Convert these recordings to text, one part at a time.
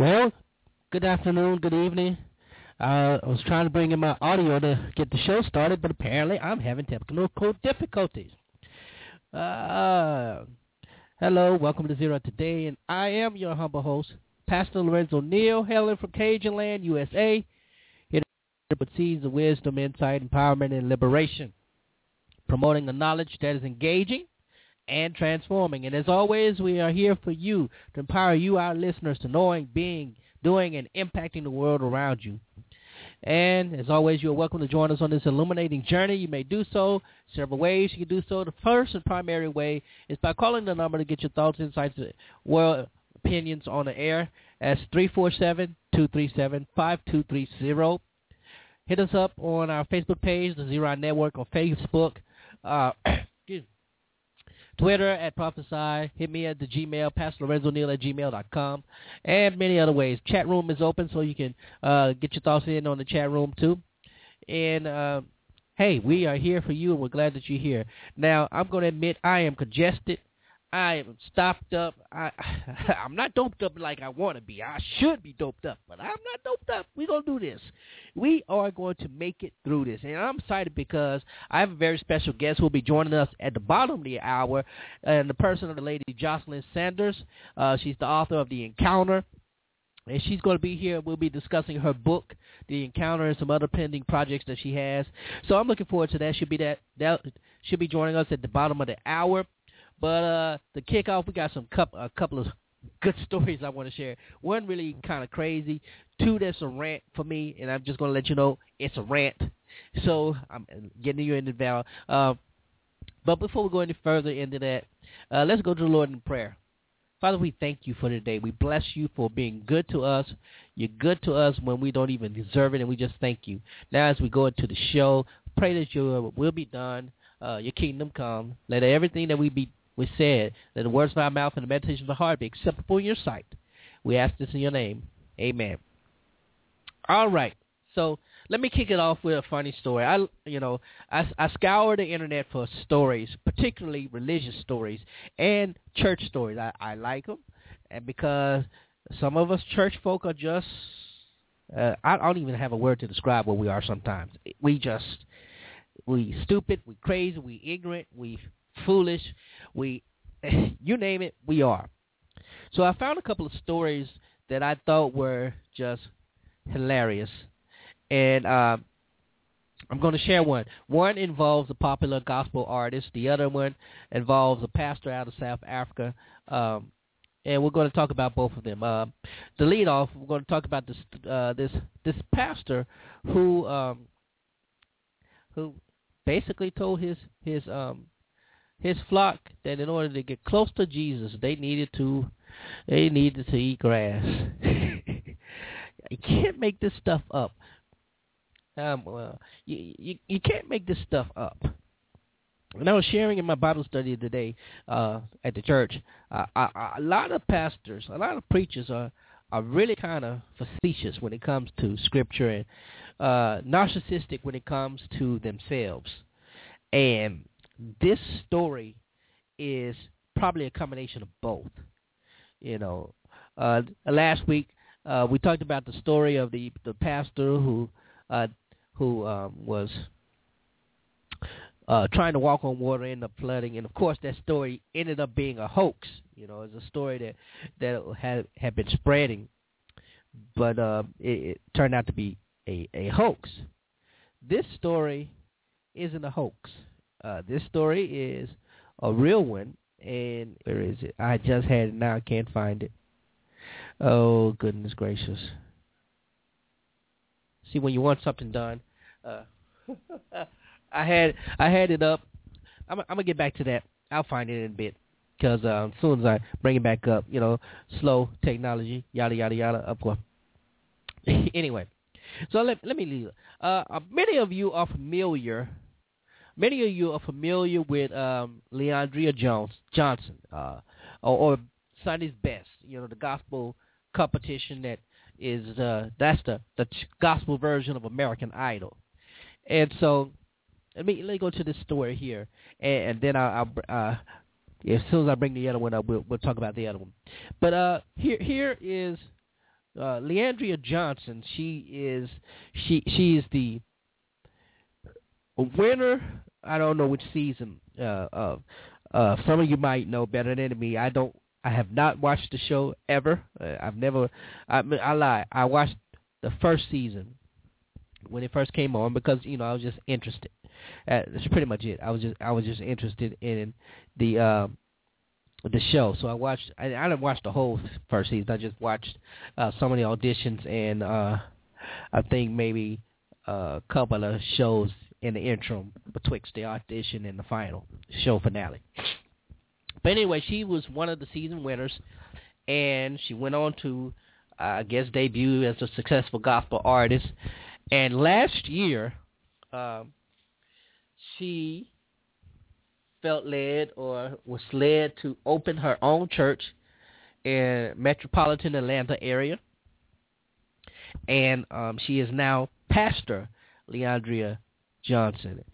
Well, good afternoon, good evening. Uh, I was trying to bring in my audio to get the show started, but apparently I'm having technical difficulties. Uh, hello, welcome to Zero Today, and I am your humble host, Pastor Lorenzo Neal, hailing from Cajun Land, USA, here with seeds of wisdom, insight, empowerment, and liberation, promoting the knowledge that is engaging and transforming. And as always, we are here for you to empower you, our listeners, to knowing, being, doing, and impacting the world around you. And as always, you're welcome to join us on this illuminating journey. You may do so several ways. You can do so. The first and primary way is by calling the number to get your thoughts, insights, world opinions on the air. That's 347-237-5230. Hit us up on our Facebook page, the Zero Network on Facebook. Uh, Twitter at Prophesy. Hit me at the Gmail, Pastor Lorenzo Neal at gmail.com, and many other ways. Chat room is open, so you can uh, get your thoughts in on the chat room too. And uh, hey, we are here for you, and we're glad that you're here. Now, I'm going to admit I am congested. I am stopped up. I I'm not doped up like I want to be. I should be doped up, but I'm not doped up. We're gonna do this. We are going to make it through this, and I'm excited because I have a very special guest who will be joining us at the bottom of the hour, and the person of the lady Joslyn Sanders. Uh, she's the author of The Encounter. And she's going to be here. We'll be discussing her book, The Encounter, and some other pending projects that she has. So I'm looking forward to that. She'll be that. That she'll be joining us at the bottom of the hour. But uh, the kickoff, we got some cup, a couple of good stories I want to share. One really kind of crazy. Two, that's a rant for me, and I'm just going to let you know it's a rant. So I'm getting you into Val. Uh, but before we go any further into that, uh, let's go to the Lord in prayer. Father, we thank you for today. We bless you for being good to us. You're good to us when we don't even deserve it, and we just thank you. Now, as we go into the show, pray that your will be done, uh, your kingdom come. Let everything that we be we said that the words of our mouth and the meditation of the heart be acceptable in your sight. We ask this in your name. Amen. All right. So let me kick it off with a funny story. I, you know, I, I scour the internet for stories, particularly religious stories and church stories. I, I like them, and because some of us church folk are just, uh, I don't even have a word to describe what we are. Sometimes we just, we stupid, we crazy, we ignorant, we foolish, we, you name it, we are. So I found a couple of stories that I thought were just hilarious, and uh, I'm going to share one. One involves a popular gospel artist. The other one involves a pastor out of South Africa. Um, and we're going to talk about both of them. Uh, the lead off, we're going to talk about this uh, this this pastor who um, who basically told his his um, his flock that in order to get close to Jesus, they needed to they needed to eat grass. you can't make this stuff up. Um, well, you, you you can't make this stuff up. And I was sharing in my Bible study today uh, at the church. Uh, I, a lot of pastors, a lot of preachers are are really kind of facetious when it comes to scripture and uh, narcissistic when it comes to themselves. And this story is probably a combination of both. You know, uh, last week uh, we talked about the story of the the pastor who uh, who um, was uh, trying to walk on water in the flooding, and of course that story ended up being a hoax. You know, it's a story that that had had been spreading, but uh, it, it turned out to be a a hoax. This story isn't a hoax. Uh, this story is a real one, and where is it? I just had it now. I can't find it. Oh goodness gracious! See, when you want something done, uh, I had I had it up. I'm, I'm gonna get back to that. I'll find it in a bit because uh, as soon as I bring it back up, you know, slow technology, yada yada yada. Of course. anyway, so let let me leave. Uh, uh, many of you are familiar many of you are familiar with um, Leandria Jones Johnson uh, or, or Sunday's Best. You know the gospel competition that is uh, that's the the gospel version of American Idol. And so let me let me go to this story here, and, and then I'll, I'll uh, as soon as I bring the other one up, we'll, we'll talk about the other one. But uh, here here is uh, Leandria Johnson. She is she she is the winner I don't know which season. Uh, uh, uh, some of you might know better than me. I don't. I have not watched the show ever. Uh, I've never. I, I lie. I watched the first season when it first came on because you know I was just interested. Uh, that's pretty much it. I was just I was just interested in the uh, the show. So I watched. I, I didn't watch the whole first season. I just watched uh, some of the auditions and uh, I think maybe a couple of shows in the interim betwixt the audition and the final show finale. But anyway, she was one of the season winners, and she went on to, uh, I guess, debut as a successful gospel artist. And last year, uh, she felt led or was led to open her own church in metropolitan Atlanta area. And um, she is now pastor Leandria Johnson.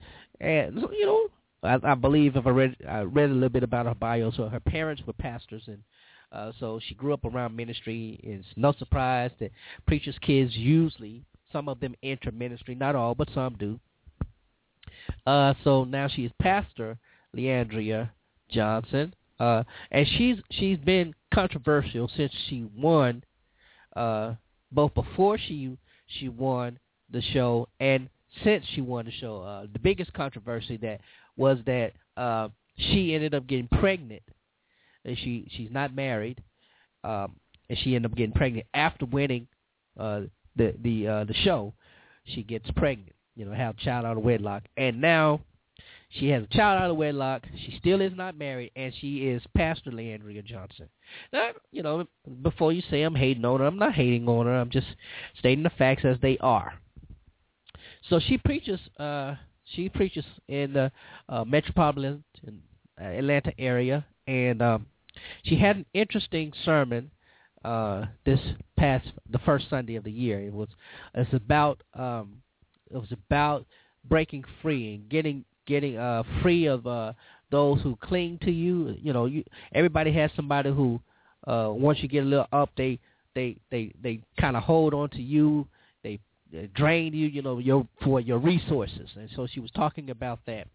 And you know, I, I believe if I read I read a little bit about her bio, so her parents were pastors, and uh, so she grew up around ministry. It's no surprise that preachers' kids usually some of them enter ministry, not all, but some do. Uh, so now she is pastor Leandria Johnson, uh, and she's she's been controversial since she won, uh, both before she she won the show and since she won the show. Uh, the biggest controversy that was that uh, she ended up getting pregnant. And she she's not married, um, and she ended up getting pregnant after winning uh, the the uh, the show. She gets pregnant, you know, have a child out of wedlock, and now she has a child out of wedlock. She still is not married, and she is Pastor Leandria Johnson. Now, you know, before you say I'm hating on her, I'm not hating on her. I'm just stating the facts as they are. So she preaches. Uh, she preaches in the uh, metropolitan Atlanta area, and um, she had an interesting sermon uh, this past the first Sunday of the year. It was it's about um, it was about breaking free and getting getting uh, free of uh, those who cling to you. You know, you everybody has somebody who uh, once you get a little up, they they they they kind of hold on to you drain you, you know, your for your resources. And so she was talking about that.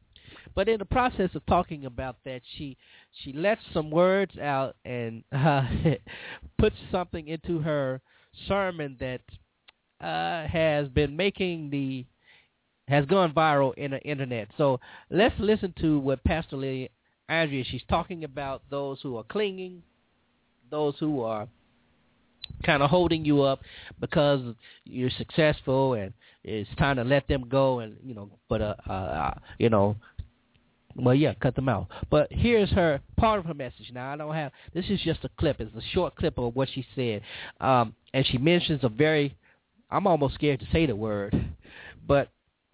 But in the process of talking about that, she she lets some words out and uh, puts something into her sermon that uh, has been making the has gone viral in the internet. So let's listen to what Pastor Lee Andrea she's talking about those who are clinging, those who are kind of holding you up because you're successful and it's time to let them go and you know but uh, uh, uh you know well yeah cut them out. But here's her part of her message. Now i don't have this is just a clip. It's a short clip of what she said. Um and she mentions a very i'm almost scared to say the word but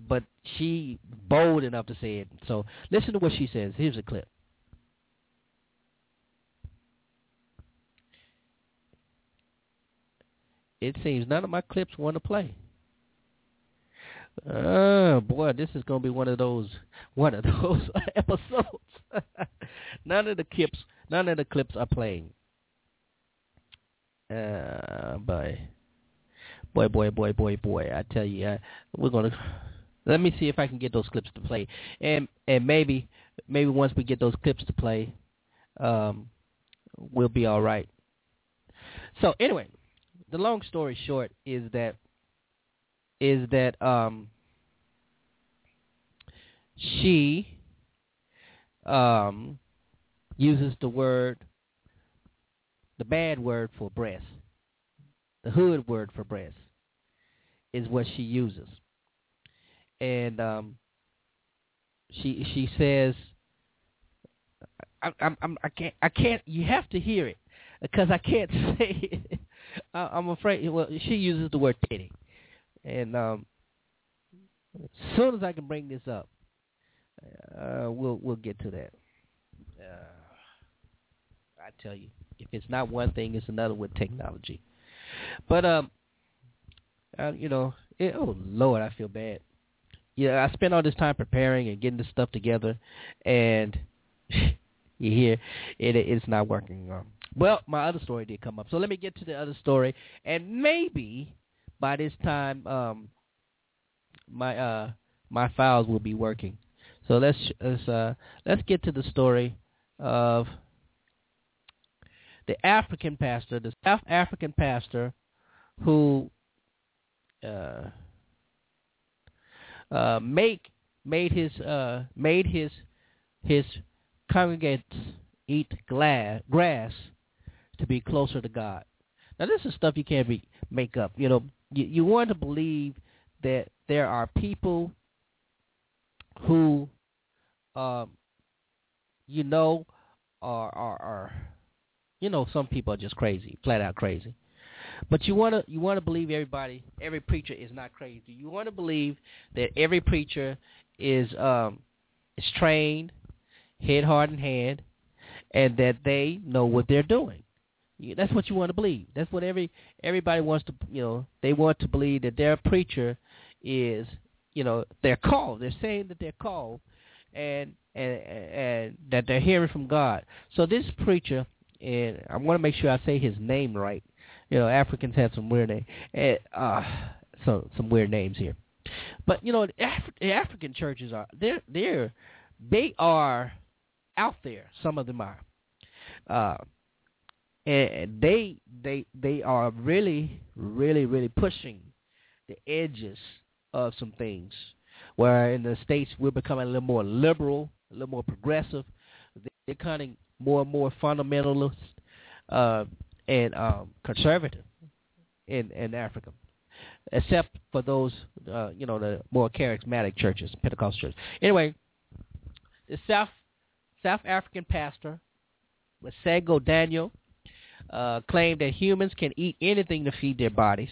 but she bold enough to say it. So listen to what she says. Here's a clip it seems none of my clips want to play. Oh boy, this is gonna be one of those one of those episodes. none of the clips none of the clips are playing. Uh boy. Boy, boy, boy, boy, boy. I tell you, uh, we're gonna let me see if I can get those clips to play. And and maybe maybe once we get those clips to play, um we'll be all right. So anyway, the long story short is that is that um, she um, uses the word the bad word for breast, the hood word for breast, is what she uses, and um, she she says, I, I'm, I'm I can't I can't you have to hear it because I can't say it I, am afraid. Well, she uses the word titty, and um, as soon as I can bring this up, uh, we'll we'll get to that. Uh, I tell you, if it's not one thing, it's another with technology. But um, uh, you know, it, oh Lord, I feel bad. Yeah, I spent all this time preparing and getting this stuff together, and you hear it, it's not working. Um, well, my other story did come up. So let me get to the other story, and maybe by this time, um, my uh, my files will be working. So let's let's uh, let's get to the story of the African pastor, the South African pastor, who uh, uh, make made his uh, made his his congregants eat glass, grass to be closer to God. Now, this is stuff you can't be, make up. You know, you, you want to believe that there are people who, um, you know, are, are, are, you know, some people are just crazy, flat out crazy. But you want to you want to believe everybody, every preacher is not crazy. You want to believe that every preacher is um is trained, head, heart, and hand, and that they know what they're doing. That's what you want to believe. That's what every everybody wants to you know they want to believe that their preacher is you know they're called. They're saying that they're called and and and that they're hearing from God. So this preacher and I want to make sure I say his name right. You know, Africans have some weird names. And, uh, so some weird names here. But you know, the, Af- the African churches are they're they're they are out there. Some of them are. Uh, and they they they are really really really pushing the edges of some things. Where in the states we're becoming a little more liberal, a little more progressive. They're becoming more and more fundamentalist uh, and um, conservative in in Africa, except for those uh, you know the more charismatic churches, Pentecostal churches. Anyway, the South South African pastor, Masego Daniel, uh, claimed that humans can eat anything to feed their bodies.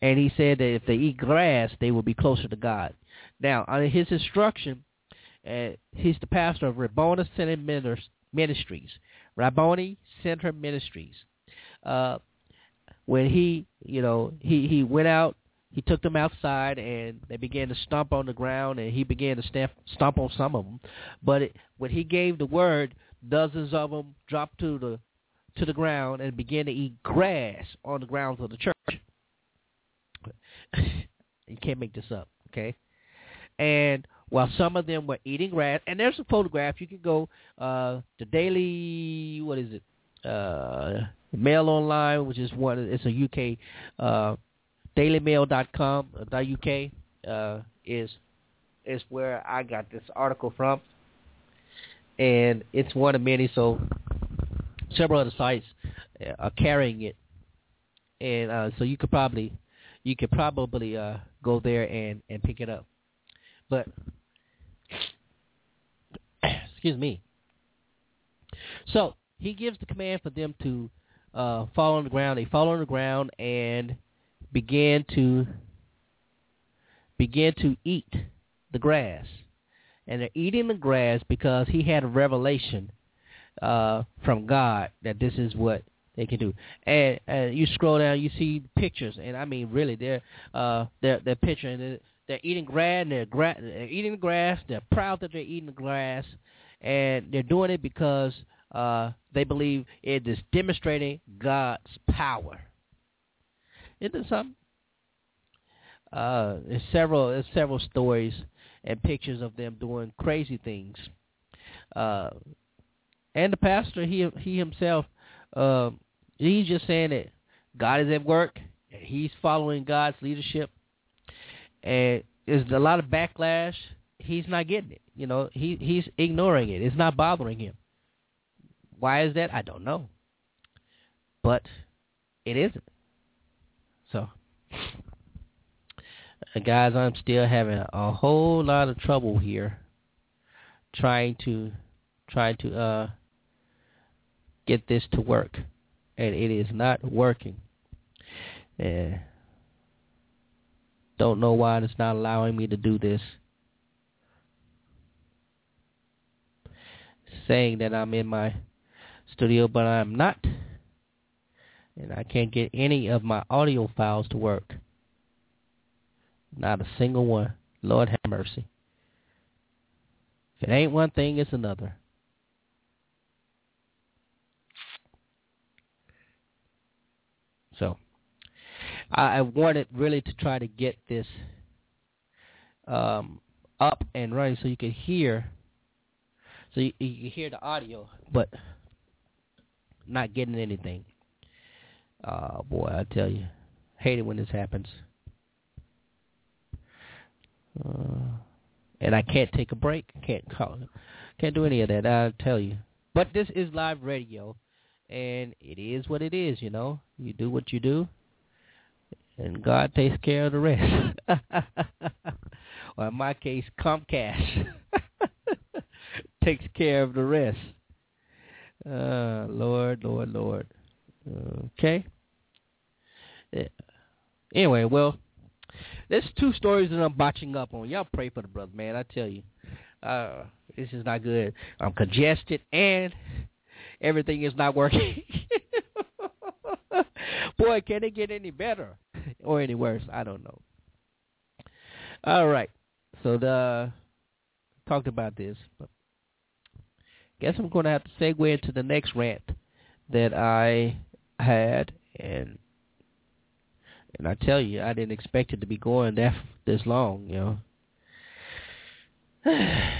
And he said that if they eat grass, they will be closer to God. Now, under his instruction, uh, he's the pastor of Rabboni Center Ministries. Rabboni Center Ministries. Uh, when he, you know, he, he went out, he took them outside, and they began to stomp on the ground, and he began to stamp, stomp on some of them. But it, when he gave the word, dozens of them dropped to the to the ground and began to eat grass on the grounds of the church. you can't make this up, okay? And while some of them were eating grass, and there's a photograph. You can go uh, the Daily, what is it? Uh, Mail Online, which is one. It's a UK uh, DailyMail.com. .uk uh, is is where I got this article from, and it's one of many. So several other sites uh, are carrying it, and uh, so you could probably you could probably uh, go there and and pick it up. But excuse me. So he gives the command for them to uh, fall on the ground. They fall on the ground and begin to begin to eat the grass. And they're eating the grass because he had a revelation uh, from God that this is what they can do. And, and you scroll down, you see pictures, and I mean, really, they're uh, they're they're picturing they're, they're eating grass, they're, gra- they're eating grass. They're proud that they're eating the grass, and they're doing it because uh, they believe it is demonstrating God's power. Isn't it something? Uh, there's several there's several stories and pictures of them doing crazy things. Uh, and the pastor, he he himself, uh, he's just saying that God is at work and he's following God's leadership. And there's a lot of backlash. He's not getting it. You know, he he's ignoring it. It's not bothering him. Why is that? I don't know. But it isn't. So, uh, guys, I'm still having a whole lot of trouble here trying to trying to uh get this to work and it is not working. And don't know why it's not allowing me to do this. Saying that I'm in my studio, but I'm not. And I can't get any of my audio files to work. Not a single one. Lord have mercy. If it ain't one thing, it's another. So I, I wanted really to try to get this um, up and running so you could hear, so you, you hear the audio, but not getting anything. Oh boy, I tell you, hate it when this happens. Uh, and I can't take a break. Can't call. Can't do any of that. I tell you. But this is live radio, and it is what it is. You know, you do what you do, and God takes care of the rest. or in my case, Comcast takes care of the rest. Uh, Lord, Lord, Lord. Okay. Anyway, well, there's two stories that I'm botching up on. Y'all pray for the brother, man. I tell you, uh, this is not good. I'm congested and everything is not working. Boy, can it get any better or any worse? I don't know. All right, so the talked about this, but guess I'm going to have to segue into the next rant that I had, and and I tell you, I didn't expect it to be going that this long, you know.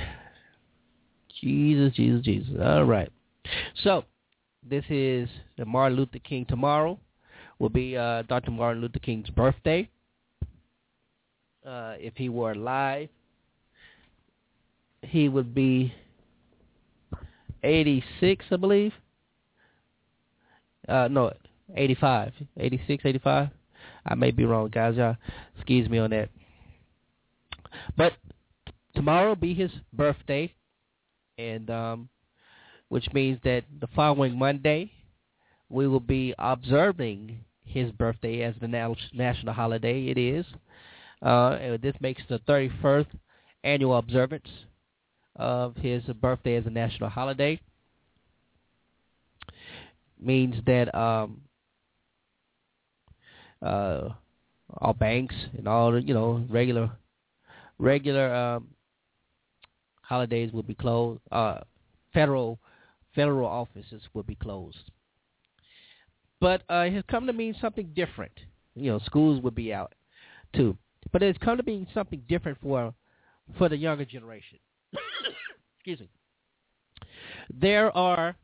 Jesus, Jesus, Jesus. All right. So, this is the Martin Luther King tomorrow. Will be uh, Dr. Martin Luther King's birthday. Uh, if he were alive, he would be 86, I believe. Uh, no, 85, 86, 85. I may be wrong, guys. Y'all excuse me on that. But tomorrow will be his birthday, and um, which means that the following Monday we will be observing his birthday as the national holiday. It is. Uh, this makes the 31st annual observance of his birthday as a national holiday. Means that um, uh, all banks and all the you know regular regular um, holidays will be closed. Uh, federal federal offices will be closed. But uh, it has come to mean something different. You know, schools would be out too. But it's come to mean something different for for the younger generation. Excuse me. There are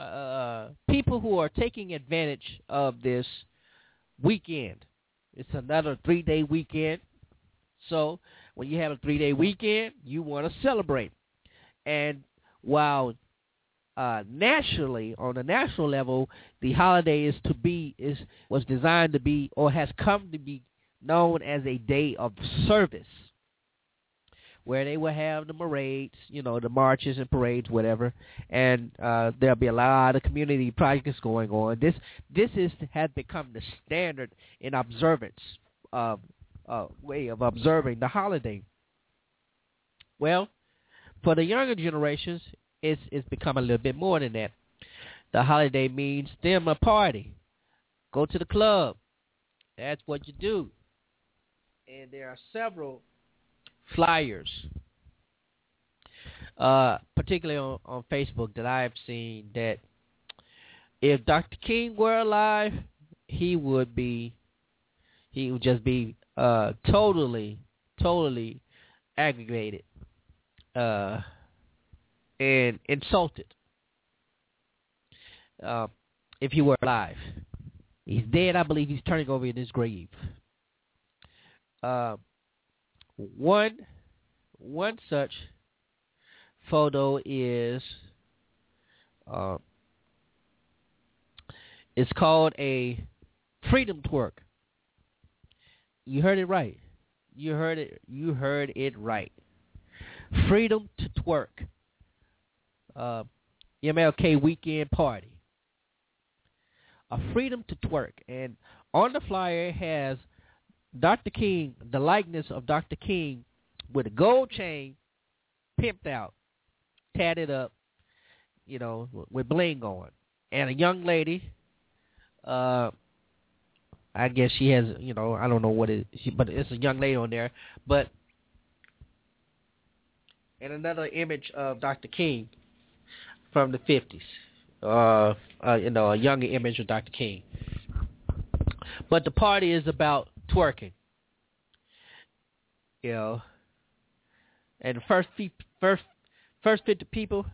uh, people who are taking advantage of this weekend. It's another three day weekend. So when you have a three day weekend, you want to celebrate. And while uh, nationally, on a national level, the holiday is to be is was designed to be or has come to be known as a day of service, where they will have the parades, you know, the marches and parades, whatever, and uh, there'll be a lot of community projects going on. This this is has become the standard in observance of uh, way of observing the holiday. Well, for the younger generations, it's it's become a little bit more than that. The holiday means them a party, go to the club. That's what you do. And there are several flyers, uh, particularly on, on Facebook, that I've seen that if Dr. King were alive, he would be, he would just be uh, totally, totally aggravated uh, and insulted uh, if he were alive. He's dead. I believe he's turning over in his grave. Uh, one one such photo is uh, it's called a freedom twerk. You heard it right. You heard it. You heard it right. Freedom to twerk. Uh, MLK weekend party. A freedom to twerk, and on the flyer has Dr. King, the likeness of Dr. King, with a gold chain, pimped out, tatted up, you know, with bling on, and a young lady. Uh, I guess she has, you know, I don't know what it, she, but it's a young lady on there. But and another image of Dr. King from the fifties. Uh, uh, you know, a younger image of Dr. King. But the party is about twerking. You know, and the first fe- first first fifty people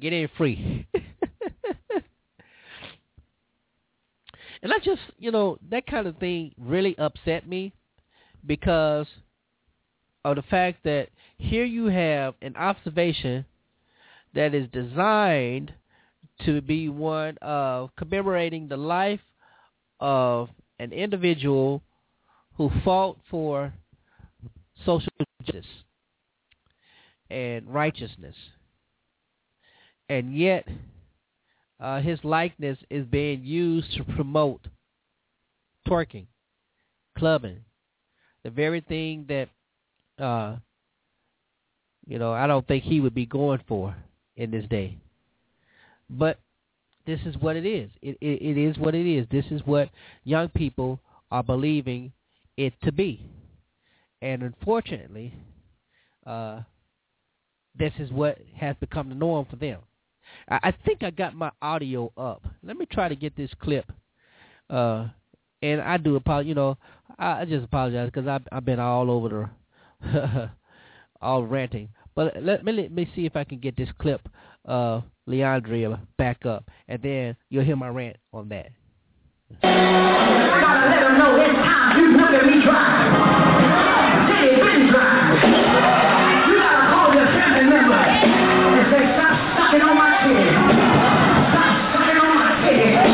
get in free. and I just, you know, that kind of thing really upset me because of the fact that here you have an observation that is designed to be one of commemorating the life of an individual who fought for social justice and righteousness. And yet, uh, his likeness is being used to promote twerking, clubbing, the very thing that, uh, you know, I don't think he would be going for in this day. But this is what it is. It, it, it is what it is. This is what young people are believing it to be. And unfortunately, uh, this is what has become the norm for them. I, I think I got my audio up. Let me try to get this clip. Uh, and I do apologize. You know, I, I just apologize because I've, I've been all over the all ranting. But let me let me see if I can get this clip of Leandria back up, and then you'll hear my rant on that. Gotta let know it's time. You me dry. Been dry. You gotta call your family member and say, stop sucking on my kid. Stop sucking on my kid.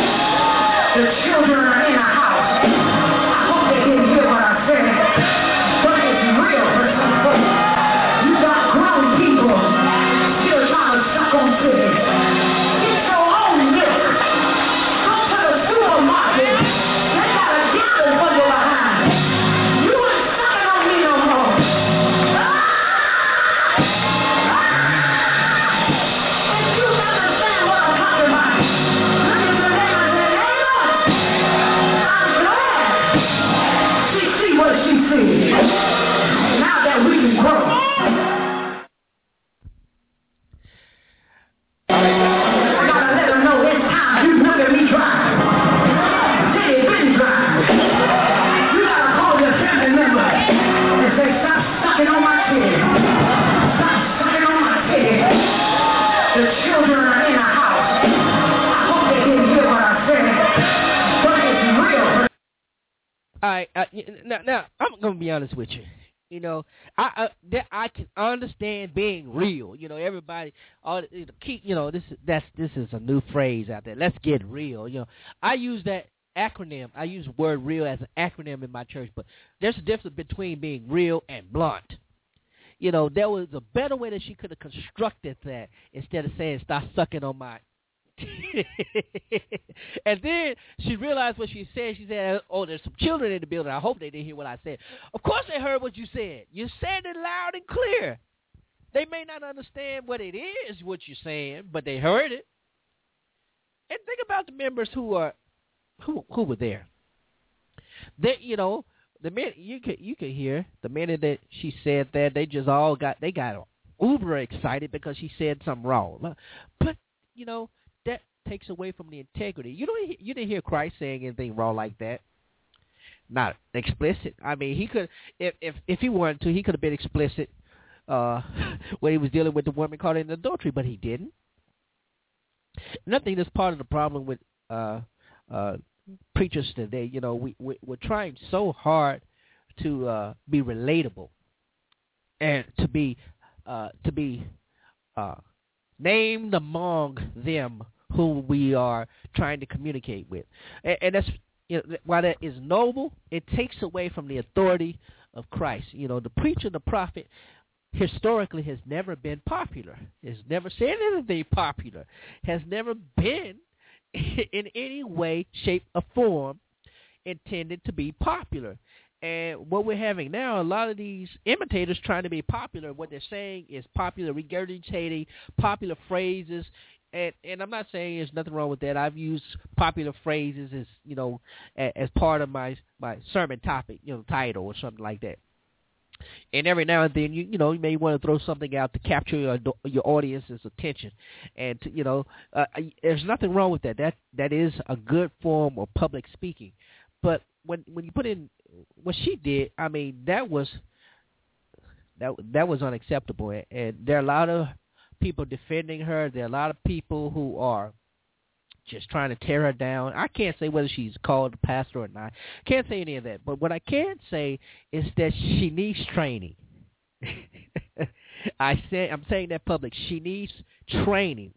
Now, now I'm gonna be honest with you. You know, I I, I can understand being real. You know, everybody all keep. You know, this is that's this is a new phrase out there. Let's get real. You know, I use that acronym. I use the word real as an acronym in my church, but there's a difference between being real and blunt. You know, there was a better way that she could have constructed that instead of saying stop sucking on my and then she realized what she said. She said, "Oh, there's some children in the building. I hope they didn't hear what I said." Of course, they heard what you said. You said it loud and clear. They may not understand what it is what you're saying, but they heard it. And think about the members who are who who were there. They, you know, the you could you could hear the minute that she said that, they just all got they got uber excited because she said something wrong. But you know, that takes away from the integrity. You don't you didn't hear Christ saying anything wrong like that. Not explicit. I mean, he could if if if he wanted to, he could have been explicit uh when he was dealing with the woman caught in adultery, but he didn't. Nothing that's part of the problem with uh uh preachers today. You know, we, we we're trying so hard to uh be relatable and to be uh to be uh named among them who we are trying to communicate with. And, and that's you know, while that is noble, it takes away from the authority of Christ. You know, the preacher, the prophet, historically has never been popular. Has never said anything popular. Has never been in any way, shape, or form intended to be popular. And what we're having now, a lot of these imitators trying to be popular, what they're saying is popular, regurgitating popular phrases. And and I'm not saying there's nothing wrong with that. I've used popular phrases as you know as, part of my my sermon topic, you know, title or something like that. And every now and then, you you know, you may want to throw something out to capture your your audience's attention, and to, you know, uh, there's nothing wrong with that. That that is a good form of public speaking. But when when you put in what she did, I mean, that was that that was unacceptable, and there are a lot of people defending her. There are a lot of people who are just trying to tear her down. I can't say whether she's called a pastor or not. Can't say any of that. But what I can say is that she needs training. I say I'm saying that public. She needs training.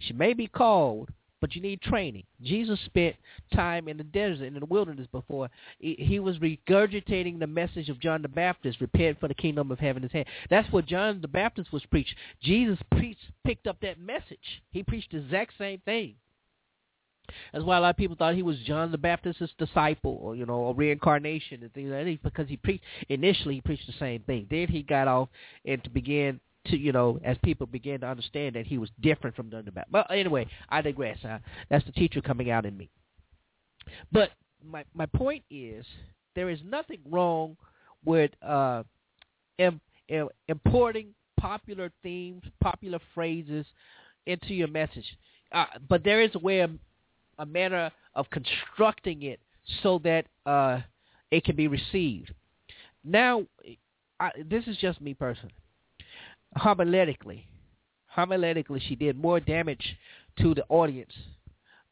She may be called, but you need training. Jesus spent time in the desert, in the wilderness before. He, was regurgitating the message of John the Baptist, repent for the kingdom of heaven is hand. That's what John the Baptist was preached. Jesus preached, picked up that message. He preached the exact same thing. That's why a lot of people thought he was John the Baptist's disciple, or you know, a reincarnation and things like that. Because he preached initially, he preached the same thing. Then he got off and to begin to you know as people began to understand that he was different from the Baptist. But anyway, I digress. Uh, that's the teacher coming out in me. But my my point is there is nothing wrong with uh, Im, Im, importing popular themes, popular phrases into your message. Uh, but there is a way, of, a manner of constructing it so that uh, it can be received. Now, I, this is just me personally homiletically, homiletically, she did more damage to the audience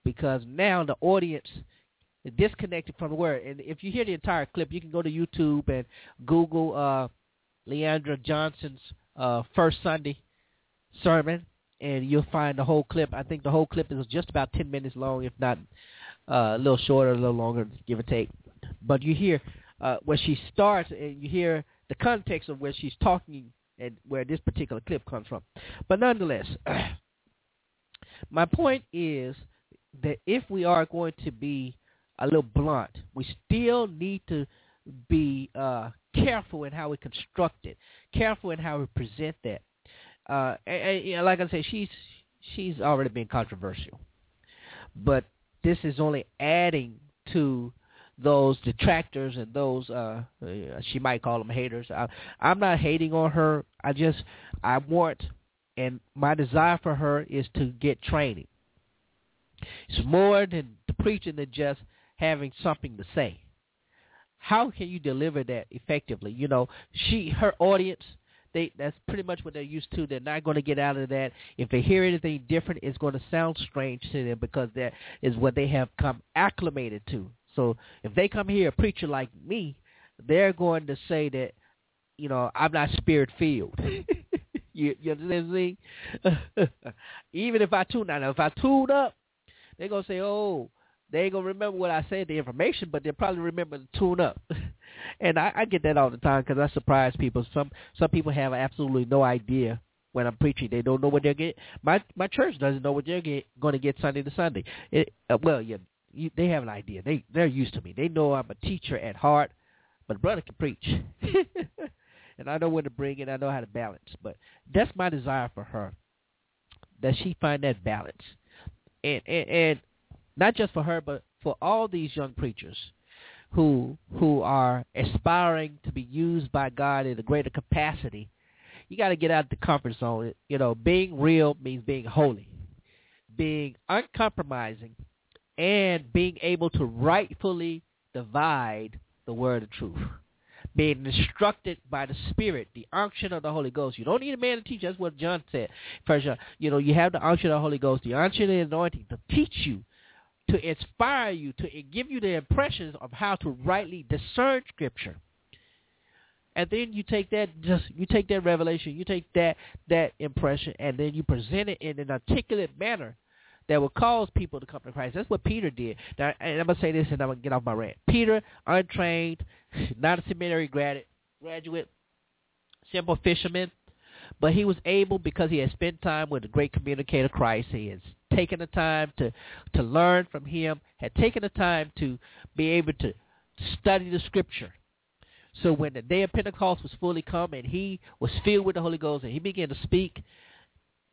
because now the audience is disconnected from the word. And if you hear the entire clip, you can go to YouTube and Google uh, Leandra Johnson's uh, first Sunday sermon, and you'll find the whole clip. I think the whole clip is just about 10 minutes long, if not uh, a little shorter, a little longer, give or take. But you hear uh, where she starts, and you hear the context of where she's talking and where this particular clip comes from. But nonetheless, my point is that if we are going to be a little blunt, we still need to be uh, careful in how we construct it, careful in how we present that. Uh, and, and you know, like I said, she's she's already been controversial, but this is only adding to those detractors and those uh she might call them haters. I, I'm not hating on her. I just I want and my desire for her is to get training. It's more than preaching than just having something to say. How can you deliver that effectively? You know, she her audience they that's pretty much what they're used to. They're not going to get out of that. If they hear anything different, it's going to sound strange to them because that is what they have come acclimated to. So if they come here a preacher like me, they're going to say that you know, I'm not spirit filled. you, you understand me? Even if I tune out, if I tune up, they're gonna say, "Oh, they ain't gonna remember what I said, the information, but they'll probably remember to tune up." and I, I get that all the time because I surprise people. Some some people have absolutely no idea when I'm preaching. They don't know what they're getting. My my church doesn't know what they're get, going to get Sunday to Sunday. It, uh, well, yeah, you, they have an idea. They they're used to me. They know I'm a teacher at heart, but brother can preach, and I know when to bring it. I know how to balance. But that's my desire for her, that she find that balance, and and, and not just for her, but for all these young preachers who who are aspiring to be used by God in a greater capacity. You got to get out of the comfort zone. You know, being real means being holy, being uncompromising, and being able to rightfully divide the word of truth. Being instructed by the Spirit, the unction of the Holy Ghost. You don't need a man to teach. That's what John said. First John, you know, you have the unction of the Holy Ghost, the unction and anointing to teach you, to inspire you, to give you the impressions of how to rightly discern Scripture. And then you take that just you take that revelation, you take that that impression, and then you present it in an articulate manner that will cause people to come to Christ. That's what Peter did. Now, and I'm gonna say this, and I'm gonna get off my rant. Peter, untrained, not a seminary grad, graduate, simple fisherman, but he was able because he had spent time with the great communicator Christ. He has taken the time to to learn from him, had taken the time to be able to study the Scripture. So when the day of Pentecost was fully come and he was filled with the Holy Ghost and he began to speak,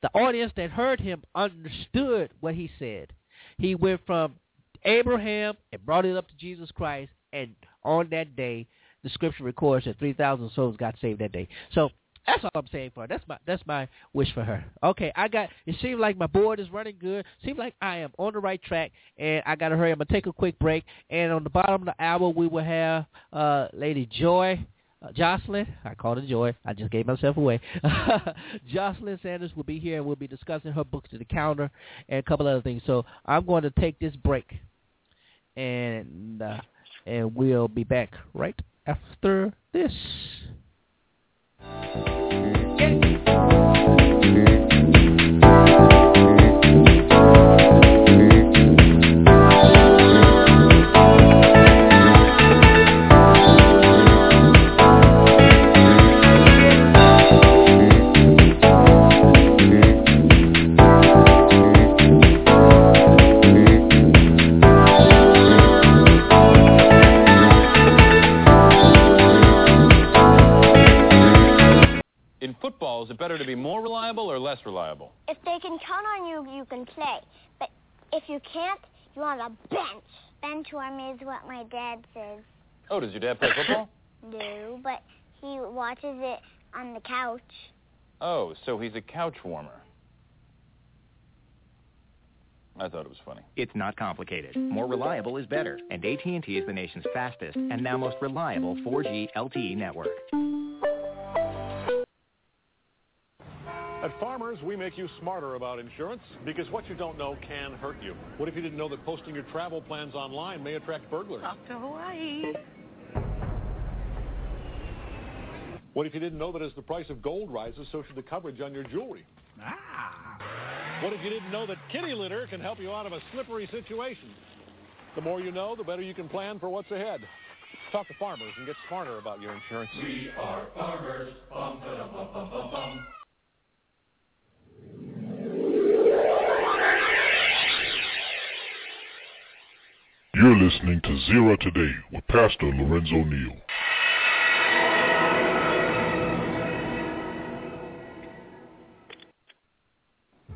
the audience that heard him understood what he said. He went from Abraham and brought it up to Jesus Christ, and on that day, the scripture records that 3,000 souls got saved that day. So that's all I'm saying for her. That's my that's my wish for her. Okay, I got. It seems like my board is running good. Seems like I am on the right track, and I got to hurry. I'm gonna take a quick break, and on the bottom of the hour we will have uh, Lady Joy. Uh, Joslyn, I called her Joy. I just gave myself away. Joslyn Sanders will be here, and we'll be discussing her books to the counter and a couple other things. So I'm going to take this break, and uh, and we'll be back right after this. In is it better to be more reliable or less reliable? If they can count on you, you can play. But if you can't, you want a bench. Bench warm is what my dad says. Oh, does your dad play football? No, but he watches it on the couch. Oh, so he's a couch warmer. I thought it was funny. It's not complicated. More reliable is better, and AT&T is the nation's fastest and now most reliable 4G LTE network. At Farmers, we make you smarter about insurance because what you don't know can hurt you. What if you didn't know that posting your travel plans online may attract burglars? Off to Hawaii. What if you didn't know that as the price of gold rises, so should the coverage on your jewelry? Ah. What if you didn't know that kitty litter can help you out of a slippery situation? The more you know, the better you can plan for what's ahead. Talk to Farmers and get smarter about your insurance. We are farmers. Bum, ba-dum, bum, bum, bum, bum. You're listening to Zero Today with Pastor Lorenzo Neal.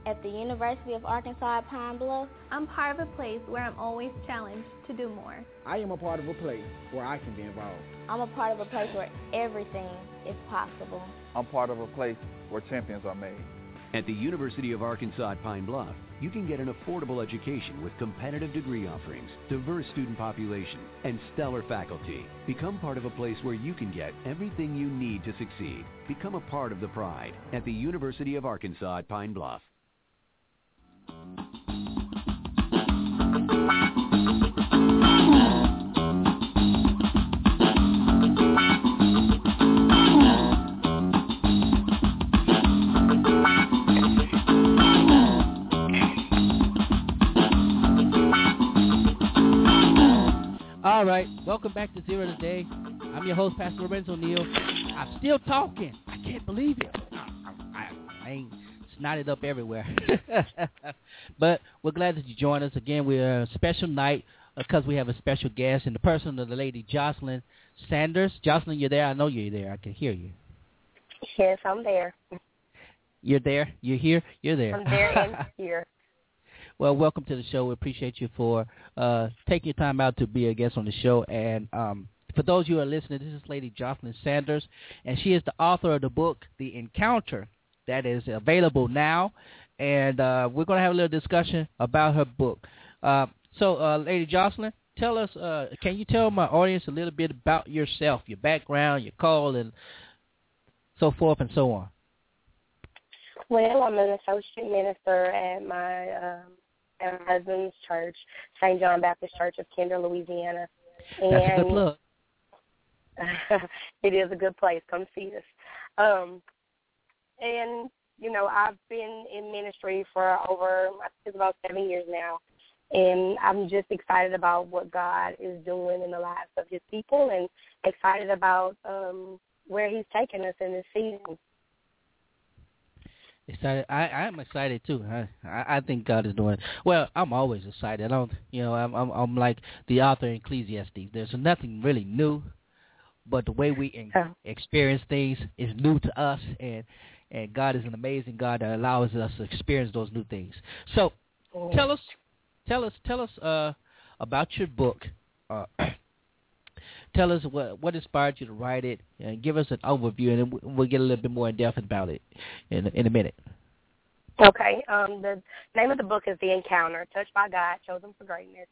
At the University of Arkansas at Pine Bluff, I'm part of a place where I'm always challenged to do more. I am a part of a place where I can be involved. I'm a part of a place where everything is possible. I'm part of a place where champions are made. At the University of Arkansas at Pine Bluff, you can get an affordable education with competitive degree offerings, diverse student population, and stellar faculty. Become part of a place where you can get everything you need to succeed. Become a part of the pride at the University of Arkansas at Pine Bluff. All right, welcome back to Zero Today. I'm your host, Pastor Lorenzo Neal. I'm still talking. I can't believe it. I, I ain't snotted up everywhere. but we're glad that you joined us again. We're a special night uh, because we have a special guest in the person of the lady Joslyn Sanders. Joslyn, you're there. I know you're there. I can hear you. Yes, I'm there. You're there. You're here. You're there. I'm there and here. Well, welcome to the show. We appreciate you for uh, taking your time out to be a guest on the show. And um, for those you who are listening, this is Lady Joslyn Sanders, and she is the author of the book, The Encounter, that is available now. And uh, we're going to have a little discussion about her book. Uh, so, uh, Lady Joslyn, tell us, uh, can you tell my audience a little bit about yourself, your background, your call, and so forth and so on? Well, I'm an associate minister at my um, my husband's church, St. John Baptist Church of Kinder, Louisiana. And That's a good plug. it is a good place. Come see us. Um, and you know, I've been in ministry for over it's about seven years now, and I'm just excited about what God is doing in the lives of His people, and excited about um, where He's taking us in this season. Excited. I I'm excited too. I I, think God is doing well. I'm always excited. I don't, you know, I'm I'm, I'm like the author in Ecclesiastes. There's nothing really new, but the way we in, experience things is new to us, and and God is an amazing God that allows us to experience those new things. So, tell us, tell us, tell us uh, about your book. Uh, tell us what what inspired you to write it, and give us an overview, and then we'll get a little bit more in depth about it in in a minute. Okay. Um, the name of the book is The Encounter: Touched by God, Chosen for Greatness,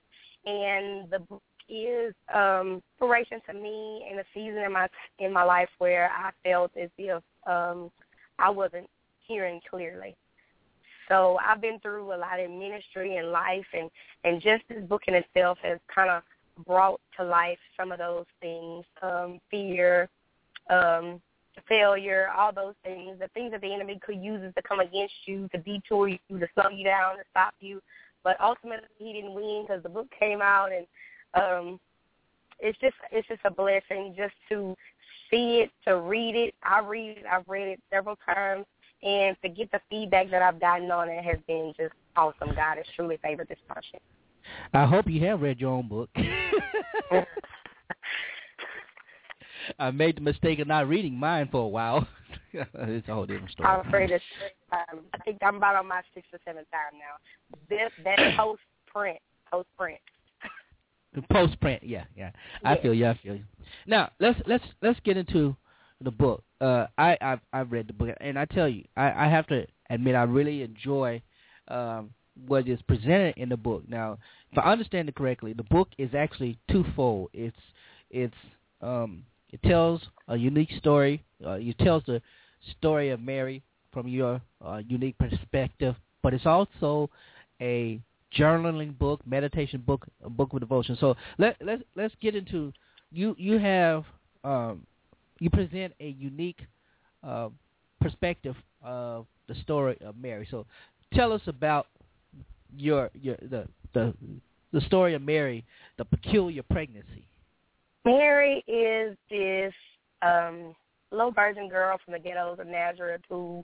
and the book is um, inspiration to me in a season in my in my life where I felt as if um, I wasn't hearing clearly. So I've been through a lot in ministry and life, and and just this book in itself has kind of brought to life some of those things, um, fear, um, failure, all those things, the things that the enemy could use to come against you, to detour you, to slow you down, to stop you. But ultimately, he didn't win because the book came out, and um, it's just it's just a blessing just to see it, to read it. I read it. I've read it several times, and to get the feedback that I've gotten on it has been just awesome. God has truly favored this project. I hope you have read your own book. I made the mistake of not reading mine for a while. it's a whole different story. I'm afraid it's. Um, I think I'm about on my sixth or seventh time now. This that post print, post print. Post print, yeah, yeah. I feel you. I feel you. Now let's let's let's get into the book. Uh, I I've, I've read the book, and I tell you, I, I have to admit, I really enjoy um, what is presented in the book. Now, if I understand it correctly, the book is actually twofold. It's it's um, it tells a unique story. Uh, it tells the story of Mary from your uh, unique perspective, but it's also a journaling book, meditation book, a book of devotion. So let let's let's get into you. You have um, you present a unique uh, perspective of the story of Mary. So tell us about your your the the the story of Mary, the peculiar pregnancy. Mary is this um low virgin girl from the ghettos of Nazareth who,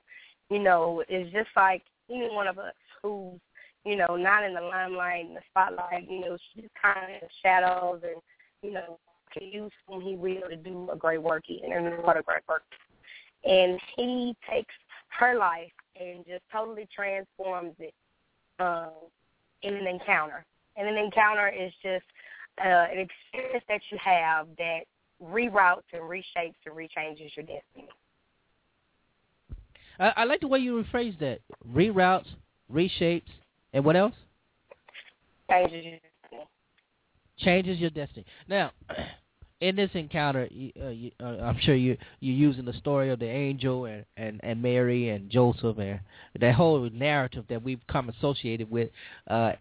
you know, is just like any one of us who's, you know, not in the limelight, in the spotlight, you know, she's kind of in the shadows and, you know, can use whom he will to do a great work in and what a great work. And he takes her life and just totally transforms it um, in an encounter. And an encounter is just uh, an experience that you have that reroutes and reshapes and rechanges your destiny. I, I like the way you rephrase that. Reroutes, reshapes, and what else? Changes your destiny. Changes your destiny. Now, in this encounter, you, uh, you, uh, I'm sure you you're using the story of the angel and, and, and Mary and Joseph and that whole narrative that we've come associated with. Uh,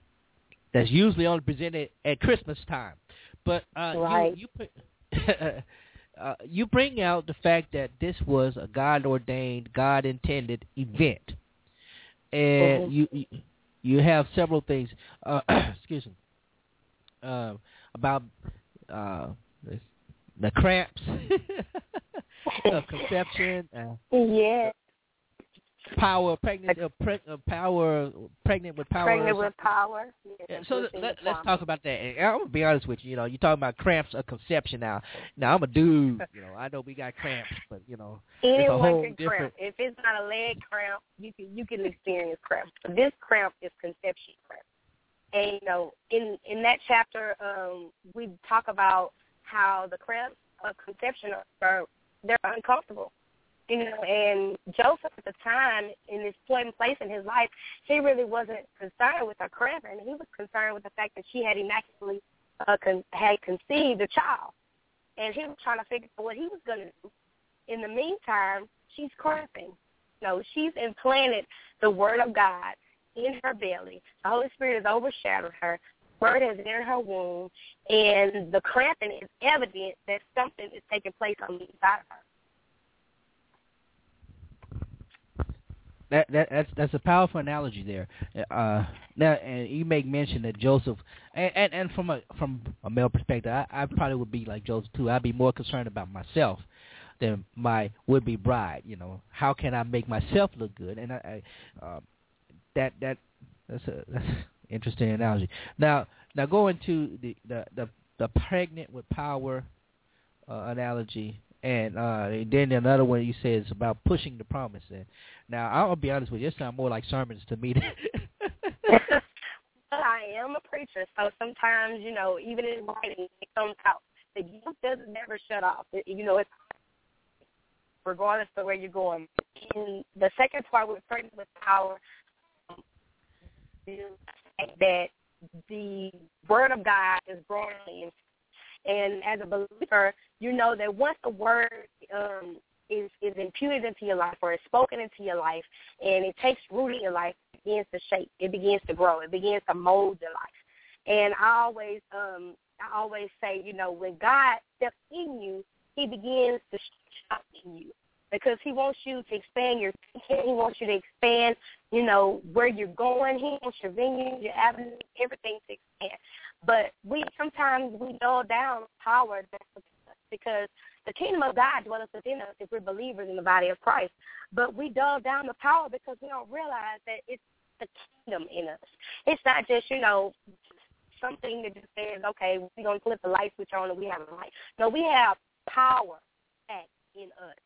that's usually only presented at Christmas time, but uh, right. you you, put, uh, you bring out the fact that this was a God ordained, God intended event, and Mhm. you you- you have several things. Uh, excuse me. Uh, about uh, the cramps of conception. Uh, yeah. Power pregnant, uh, pre- uh, power pregnant with power. Pregnant with power. Yeah, so let, us talk about that. And I'm gonna be honest with you. You know, you're talking about cramps of conception now. Now I'm a dude. You know, I know we got cramps, but you know, Anyone it's a whole can different. cramp. If it's not a leg cramp, you can you can experience cramp. This cramp is conception cramp. And you know, in in that chapter, um, we talk about how the cramps of conception are, they're uncomfortable. You know, and Joseph at the time, in this point and place in his life, he really wasn't concerned with her cramp, and he was concerned with the fact that she had immaculately uh, con- had conceived a child, and he was trying to figure out what he was going to do. In the meantime, she's cramping. No, she's implanted the word of God in her belly. The Holy Spirit has overshadowed her. Word is in her womb, and the cramping is evident that something is taking place on the inside of her. That, that that's that's a powerful analogy there. Uh, now, and you make mention that Joseph, and, and, and from a from a male perspective, I, I probably would be like Joseph too. I'd be more concerned about myself than my would-be bride. You know, how can I make myself look good? And I, I uh, that that that's a that's interesting analogy. Now, now going to the the the, the pregnant with power uh, analogy. And uh, then another one you said is about pushing the promise. And now I'll be honest with you, it sounds more like sermons to me. But I am a preacher, so sometimes you know, even in writing, it comes out. The gift doesn't never shut off. It, you know, it's regardless of where you're going. In the second part with pregnant with power um, is that the word of God is growing in and as a believer, you know that once the word um, is is imputed into your life or is spoken into your life, and it takes root in your life, it begins to shape, it begins to grow, it begins to mold your life. And I always um, I always say, you know, when God steps in you, He begins to shop in you because He wants you to expand your thinking. He wants you to expand, you know, where you're going. He wants your venues, your avenues, everything to expand. But we sometimes we dull down power because the kingdom of God dwells within us if we're believers in the body of Christ. But we dull down the power because we don't realize that it's the kingdom in us. It's not just, you know, something that just says, okay, we're going to flip the light switch on and we have a light. No, we have power back in us.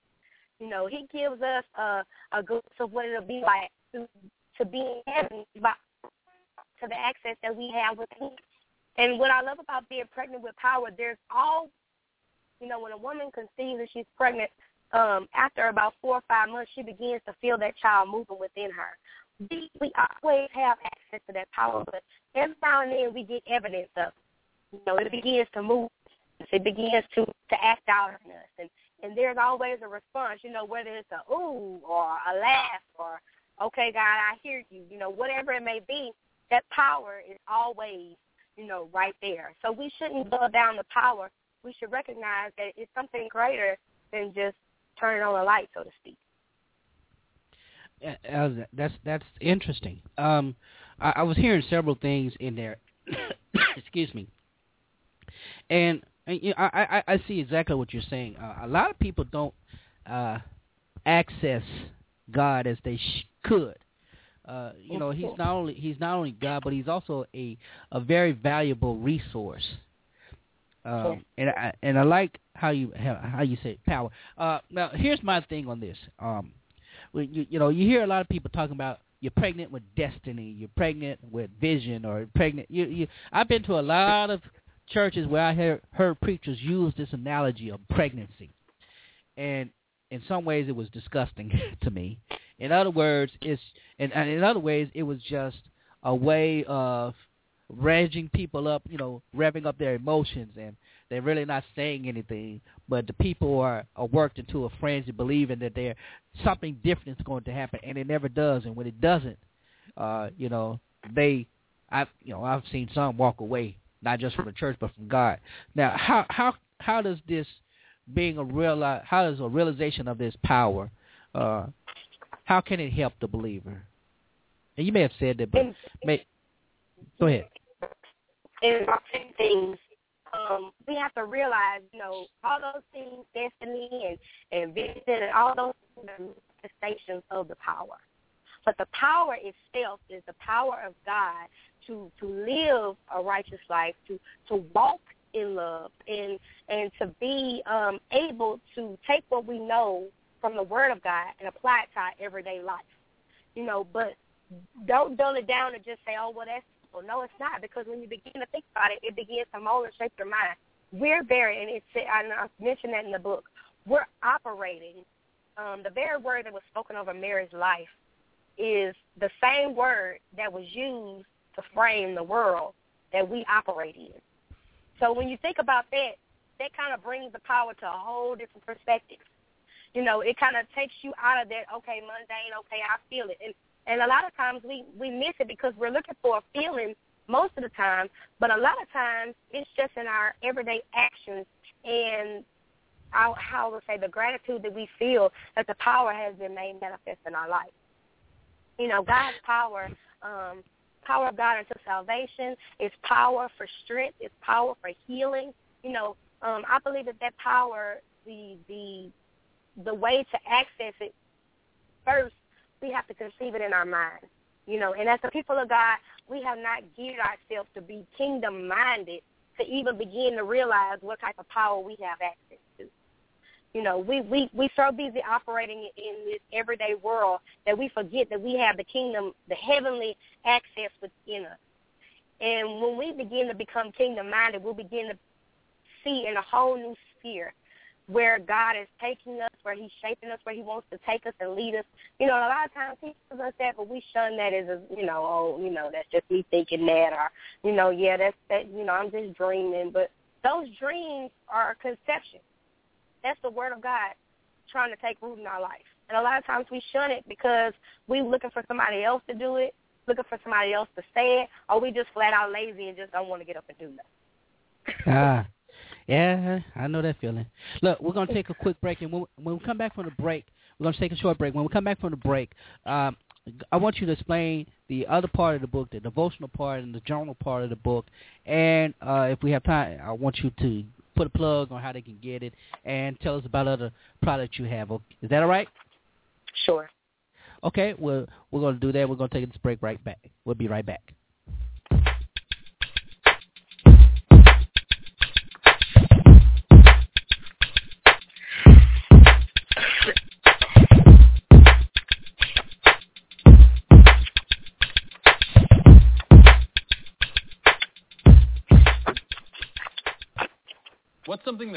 You know, he gives us a, a glimpse of what it'll be like to, to be in heaven by, to the access that we have with him. And what I love about being pregnant with power, there's all, you know, when a woman conceives and she's pregnant, um, after about four or five months, she begins to feel that child moving within her. We, we always have access to that power, but every now and then we get evidence of, you know, it begins to move. It begins to to act out on us, and and there's always a response. You know, whether it's a ooh or a laugh or okay, God, I hear you. You know, whatever it may be, that power is always you know, right there. So we shouldn't go down the power. We should recognize that it's something greater than just turning on a light, so to speak. Uh, that's that's interesting. Um, I, I was hearing several things in there. Excuse me. And, and you know, I, I I see exactly what you're saying. Uh, a lot of people don't uh, access God as they sh- could. Uh, you know, he's not only he's not only God, but he's also a a very valuable resource. Um, and I and I like how you how, how you say power. Uh, now here's my thing on this. Um, when you you know you hear a lot of people talking about you're pregnant with destiny, you're pregnant with vision, or pregnant. You you. I've been to a lot of churches where I heard heard preachers use this analogy of pregnancy, and in some ways it was disgusting to me. In other words, it's and, and in other ways it was just a way of revving people up, you know, revving up their emotions, and they're really not saying anything. But the people are, are worked into a frenzy, believing that there something different is going to happen, and it never does. And when it doesn't, uh, you know, they, I've, you know, I've seen some walk away, not just from the church, but from God. Now, how how how does this being a real how does a realization of this power uh, how can it help the believer? And you may have said that, but may, go ahead. In watching things, um, we have to realize, you know, all those things, destiny and and vision, and all those manifestations of the power. But the power itself is the power of God to to live a righteous life, to to walk in love, and and to be um, able to take what we know from the Word of God and apply it to our everyday life. You know, but don't dull it down and just say, oh, well, that's simple. No, it's not, because when you begin to think about it, it begins to mold and shape your mind. We're very, and it's, I mentioned that in the book, we're operating. Um, the very word that was spoken over Mary's life is the same word that was used to frame the world that we operate in. So when you think about that, that kind of brings the power to a whole different perspective. You know, it kind of takes you out of that, okay, mundane, okay, I feel it. And and a lot of times we, we miss it because we're looking for a feeling most of the time, but a lot of times it's just in our everyday actions and how I would say the gratitude that we feel that the power has been made manifest in our life. You know, God's power, um, power of God into salvation, is power for strength, is power for healing. You know, um, I believe that that power, the the the way to access it first we have to conceive it in our mind. You know, and as the people of God, we have not geared ourselves to be kingdom minded to even begin to realize what type of power we have access. You know, we we we so busy operating in this everyday world that we forget that we have the kingdom, the heavenly access within us. And when we begin to become kingdom minded, we'll begin to see in a whole new sphere where God is taking us, where He's shaping us, where He wants to take us and lead us. You know, a lot of times He tells us that, but we shun that as a, you know, oh, you know, that's just me thinking that, or, you know, yeah, that's that, you know, I'm just dreaming. But those dreams are conception. That's the Word of God trying to take root in our life. And a lot of times we shun it because we're looking for somebody else to do it, looking for somebody else to say it, or we just flat out lazy and just don't want to get up and do nothing. ah, yeah, I know that feeling. Look, we're gonna take a quick break, and when, when we come back from the break, we're gonna take a short break. When we come back from the break, um, I want you to explain the other part of the book, the devotional part and the journal part of the book, and uh, if we have time, I want you to put a plug on how they can get it and tell us about other products you have. Is that all right? Sure. Okay, well, we're going to do that. We're going to take this break right back. We'll be right back.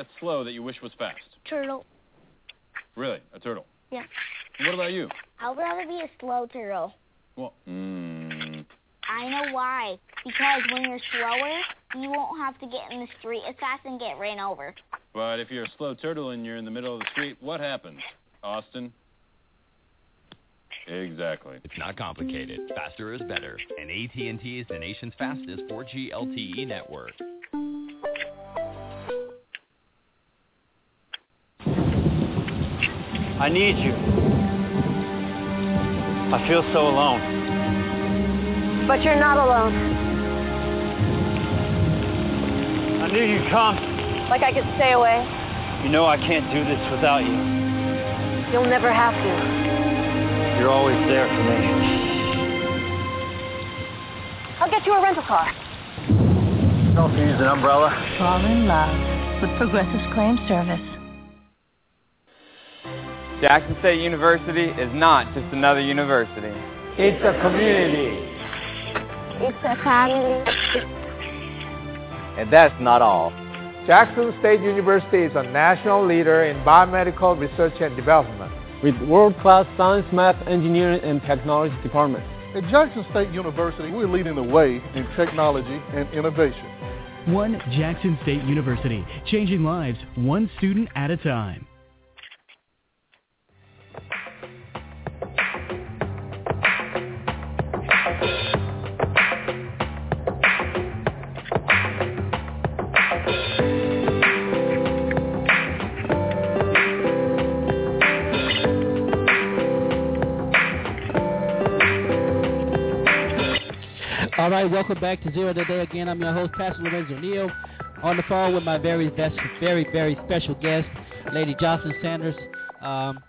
That's slow that you wish was fast? Turtle. Really? A turtle? Yeah. And what about you? I would rather be a slow turtle. Well, mm, I know why. Because when you're slower, you won't have to get in the street as fast and get ran over. but if you're a slow turtle and you're in the middle of the street, what happens? Austin? Exactly. It's not complicated. Faster is better. And AT&T is the nation's fastest 4G LTE E network. I need you. I feel so alone. But you're not alone. I knew you'd come. Like I could stay away. You know I can't do this without you. You'll never have to. You're always there for me. I'll get you a rental car. Don't use an umbrella. Fall in love with Progressive Claim Service. Jackson State University is not just another university. It's a community. It's a family. And that's not all. Jackson State University is a national leader in biomedical research and development. with world-class science, math, engineering, and technology departments. At Jackson State University, we're leading the way in technology and innovation. One Jackson State University, changing lives one student at a time. All right, welcome back to Zero Today again. I'm your host, Pastor Lorenzo Neal. on the phone with my very best, very very special guest, Lady Joslyn Sanders, um,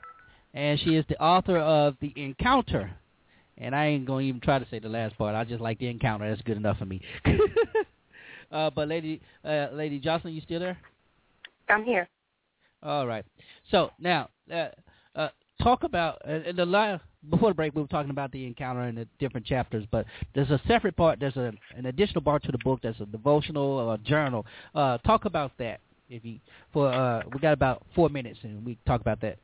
and she is the author of The Encounter. And I ain't gonna even try to say the last part. I just like the encounter. That's good enough for me. uh, but Lady uh, Lady Joslyn, you still there? I'm here. All right. So now, uh, uh, talk about uh, in the last before the break. We were talking about the encounter and the different chapters, but there's a separate part. There's a, an additional part to the book. That's a devotional or a journal. Uh, talk about that. If you for uh, we got about four minutes, and we talk about that.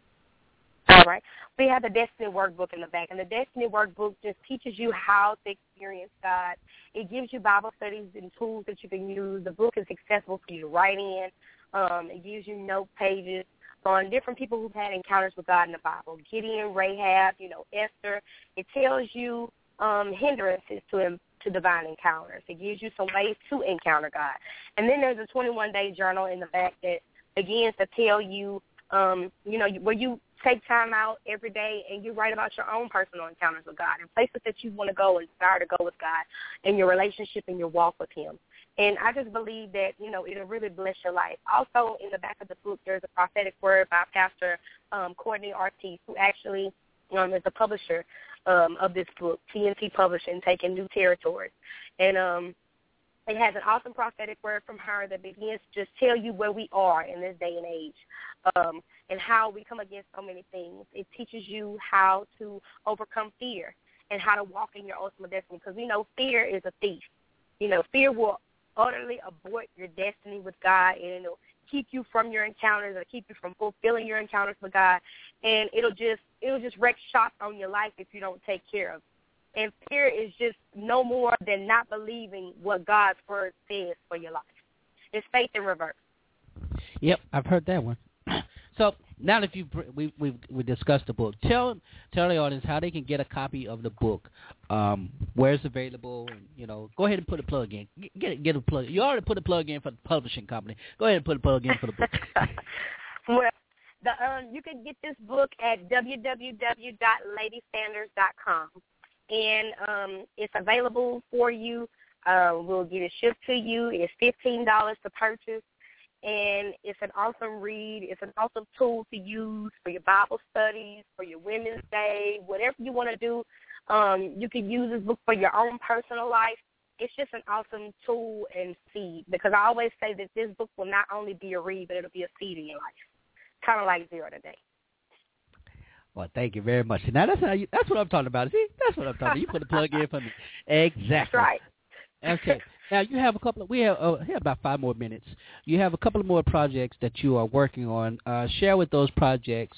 All right. We have the Destiny Workbook in the back, and the Destiny Workbook just teaches you how to experience God. It gives you Bible studies and tools that you can use. The book is accessible for you to write in. Um, it gives you note pages on different people who've had encounters with God in the Bible. Gideon, Rahab, you know, Esther. It tells you um, hindrances to to divine encounters. It gives you some ways to encounter God. And then there's a 21 day journal in the back that begins to tell you, um, you know, where you take time out every day and you write about your own personal encounters with God and places that you want to go and desire to go with God and your relationship and your walk with Him. And I just believe that, you know, it'll really bless your life. Also, in the back of the book, there's a prophetic word by Pastor um, Courtney Ortiz, who actually um, is the publisher um, of this book, TNT Publishing, Taking New Territories. And um, it has an awesome prophetic word from her that begins to just tell you where we are in this day and age um, and how we come against so many things. It teaches you how to overcome fear and how to walk in your ultimate destiny because we know fear is a thief. You know, fear will utterly abort your destiny with God and it'll keep you from your encounters or keep you from fulfilling your encounters with God and it'll just it'll just wreak shop on your life if you don't take care of it. And fear is just no more than not believing what God's word says for your life. It's faith in reverse. Yep, I've heard that one. So now that you we we we discussed the book, tell tell the audience how they can get a copy of the book, um, where it's available, and you know, go ahead and put a plug in. Get get a plug. You already put a plug in for the publishing company. Go ahead and put a plug in for the book. well, the um, you can get this book at www.ladysanders.com, and um, it's available for you. Uh, we'll get it shipped to you. It's fifteen dollars to purchase and it's an awesome read. It's an awesome tool to use for your Bible studies, for your Women's Day, whatever you want to do. Um, you can use this book for your own personal life. It's just an awesome tool and seed because I always say that this book will not only be a read, but it'll be a seed in your life, kind of like Zero Today. Well, thank you very much. Now that's how you, that's what I'm talking about. See, that's what I'm talking about. You put a plug in for me. Exactly. That's right. Okay. Now you have a couple of we have uh, have about five more minutes. You have a couple of more projects that you are working on. Uh, share with those projects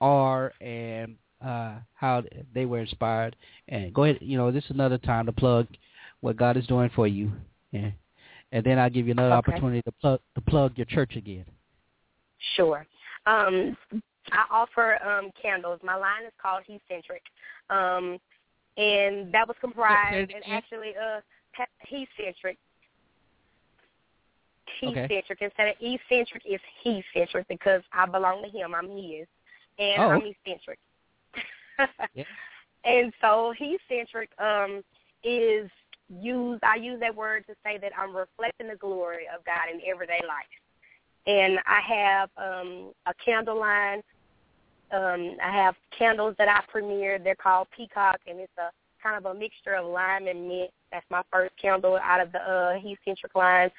are and uh, how they were inspired. And go ahead. You know, this is another time to plug what God is doing for you. Yeah. And then I'll give you another Okay. opportunity to plug to plug your church again. Sure. Um, I offer um, candles. My line is called He Centric, um, and that was comprised and actually uh, He Centric. He Okay. centric instead of eccentric is he centric because I belong to him. I'm his, and Oh. I'm eccentric. Yeah. And so he centric um, is used. I use that word to say that I'm reflecting the glory of God in everyday life. And I have um, a candle line. Um, I have candles that I premiered. They're called Peacock, and it's a kind of a mixture of lime and mint. That's my first candle out of the uh, He Centric line.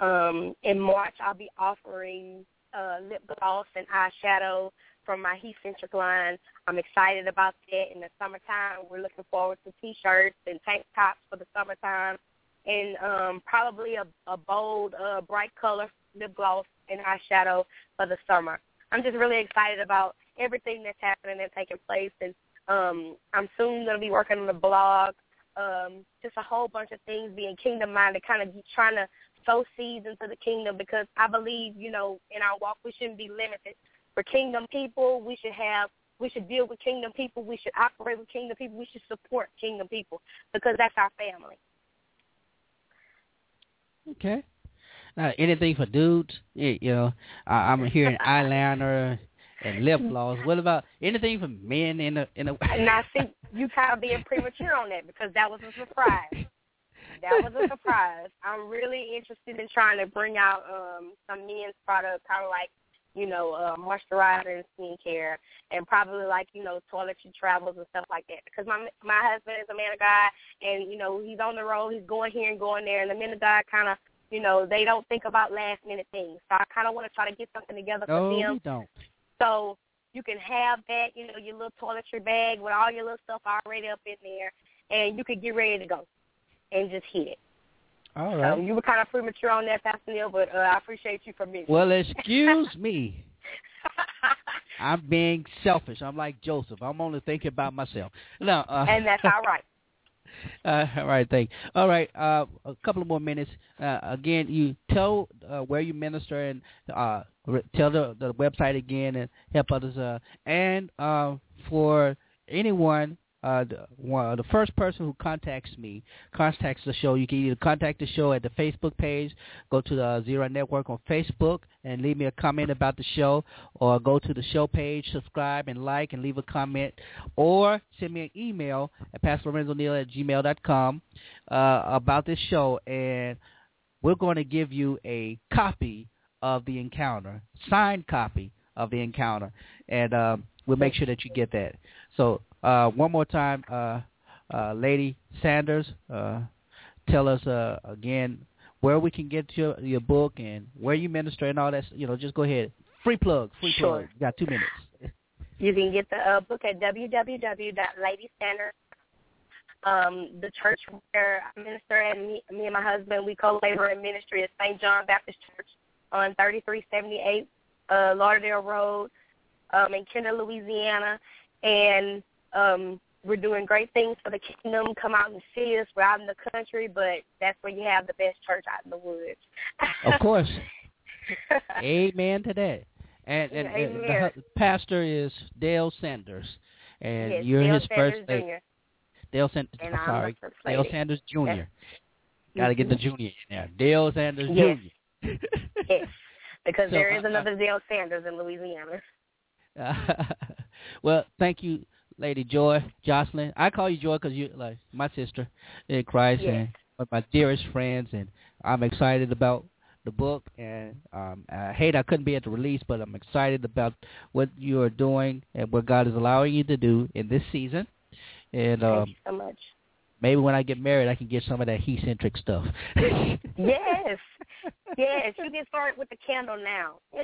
Um, in March, I'll be offering uh, lip gloss and eyeshadow from my He Centric line. I'm excited about that. In the summertime, we're looking forward to T-shirts and tank tops for the summertime, and um, probably a, a bold, uh, bright color lip gloss and eyeshadow for the summer. I'm just really excited about everything that's happening and taking place, and um, I'm soon going to be working on a blog. Um, just a whole bunch of things being kingdom minded, kind of trying to sow seeds into the kingdom because I believe, you know, in our walk we shouldn't be limited. For kingdom people, we should have we should deal with kingdom people, we should operate with kingdom people, we should support kingdom people because that's our family. Okay. Uh, anything for dudes? Yeah, you know, I, I'm hearing eyeliner and lip gloss. What about anything for men in the in the? And I see you kind of being premature on that because that was a surprise. that was a surprise. I'm really interested in trying to bring out um some men's products, kind of like you know uh, moisturizer and skincare, and probably like you know toiletry travels and stuff like that. Because my my husband is a man of God, and you know he's on the road, he's going here and going there, and the men of God kind of you know they don't think about last minute things. So I kind of want to try to get something together no, for them. we don't. So you can have that, you know, your little toiletry bag with all your little stuff already up in there, and you could get ready to go and just hit it. All So you were kind of premature on that, Pastor Neal, but uh, I appreciate you for me. Well, excuse me. I'm being selfish. I'm like Joseph. I'm only thinking about myself. No, uh, and that's all right. Uh, all right, thank. You. All right, uh, a couple of more minutes. Uh, again, you tell uh, where you minister and uh, re- tell the, the website again and help others. Uh, and uh, for anyone, uh, the, one, the first person who contacts me contacts the show. You can either contact the show at the Facebook page, go to the Zero Network on Facebook, and leave me a comment about the show, or go to the show page, subscribe and like, and leave a comment, or send me an email at pastorlorenzoneill at gmail.com uh, about this show, and we're going to give you a copy of the encounter, signed copy of the encounter, and um, we'll make sure that you get that. So uh, one more time, uh, uh, Lady Sanders, uh, tell us uh, again where we can get your your book and where you minister and all that. You know, just go ahead. Free plug, free Sure. plug. You got two minutes. You can get the uh, book at www.ladycenter. Um, the church where I minister and me, me and my husband, we co-labor in ministry at St. John Baptist Church on 3378 uh, Lauderdale Road um, in Kinder, Louisiana. And um, we're doing great things for the kingdom. Come out and see us. We're out in the country, but that's where you have the best church out in the woods. Of course. Amen to that. And, and, and the pastor is Dale Sanders, and Yes, you're Dale his Sanders first lady. Jr. Dale Sanders. And I'm sorry, Dale. Sanders Jr. Got to get the junior in there. Dale Sanders Yes. Jr. Yes, because So, there is uh, another Dale Sanders in Louisiana. well, thank you, Lady Joy Joslyn. I call you Joy because you're like my sister in Christ Yes. and one of my dearest friends, and I'm excited about the book. And um, I hate I couldn't be at the release, but I'm excited about what you are doing and what God is allowing you to do in this season. And Thank um, you so much. Maybe when I get married, I can get some of that he-centric stuff. Yes, yes. You can start with the candle now.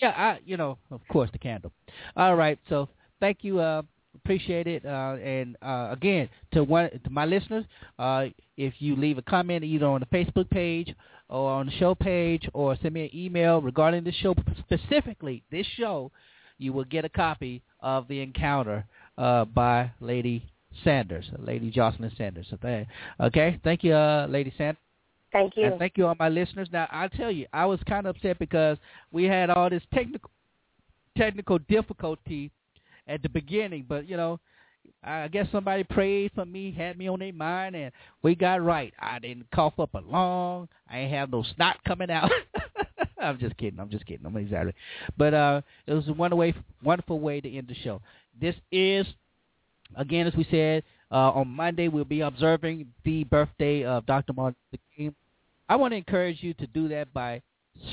yeah, I you know, of course, the candle. All right, so thank you. Uh, appreciate it. Uh, and uh, again, to one to my listeners, uh, if you leave a comment either on the Facebook page or on the show page, or send me an email regarding this show specifically, this show, you will get a copy of the encounter uh, by Lady Sanders, Lady Joslyn Sanders. Okay, okay. Thank you, uh, Lady Sanders. Thank you. And thank you all my listeners. Now I tell you, I was kind of upset because we had all this technical technical difficulty at the beginning, but you know, I guess somebody prayed for me, had me on their mind, and we got right. I didn't cough up a lung. I ain't have no snot coming out. I'm just kidding. I'm just kidding. I'm exaggerating. But uh, it was a one way, wonderful way to end the show. This is, again, as we said, uh, on Monday we'll be observing the birthday of Dr. Martin Luther King. I want to encourage you to do that by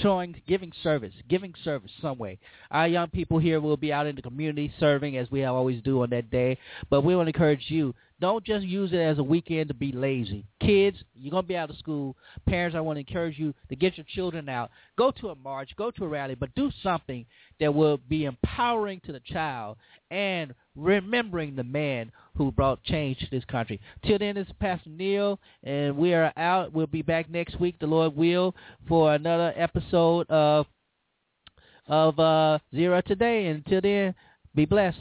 showing, giving service, giving service some way. Our young people here will be out in the community serving as we always do on that day. But we want to encourage you, don't just use it as a weekend to be lazy. Kids, you're going to be out of school. Parents, I want to encourage you to get your children out. Go to a march, go to a rally, but do something that will be empowering to the child and remembering the man who brought change to this country. Till then, this is Pastor Neal, and we are out. We'll be back next week, the Lord will, for another episode of of uh, Zero Today. Until then, be blessed.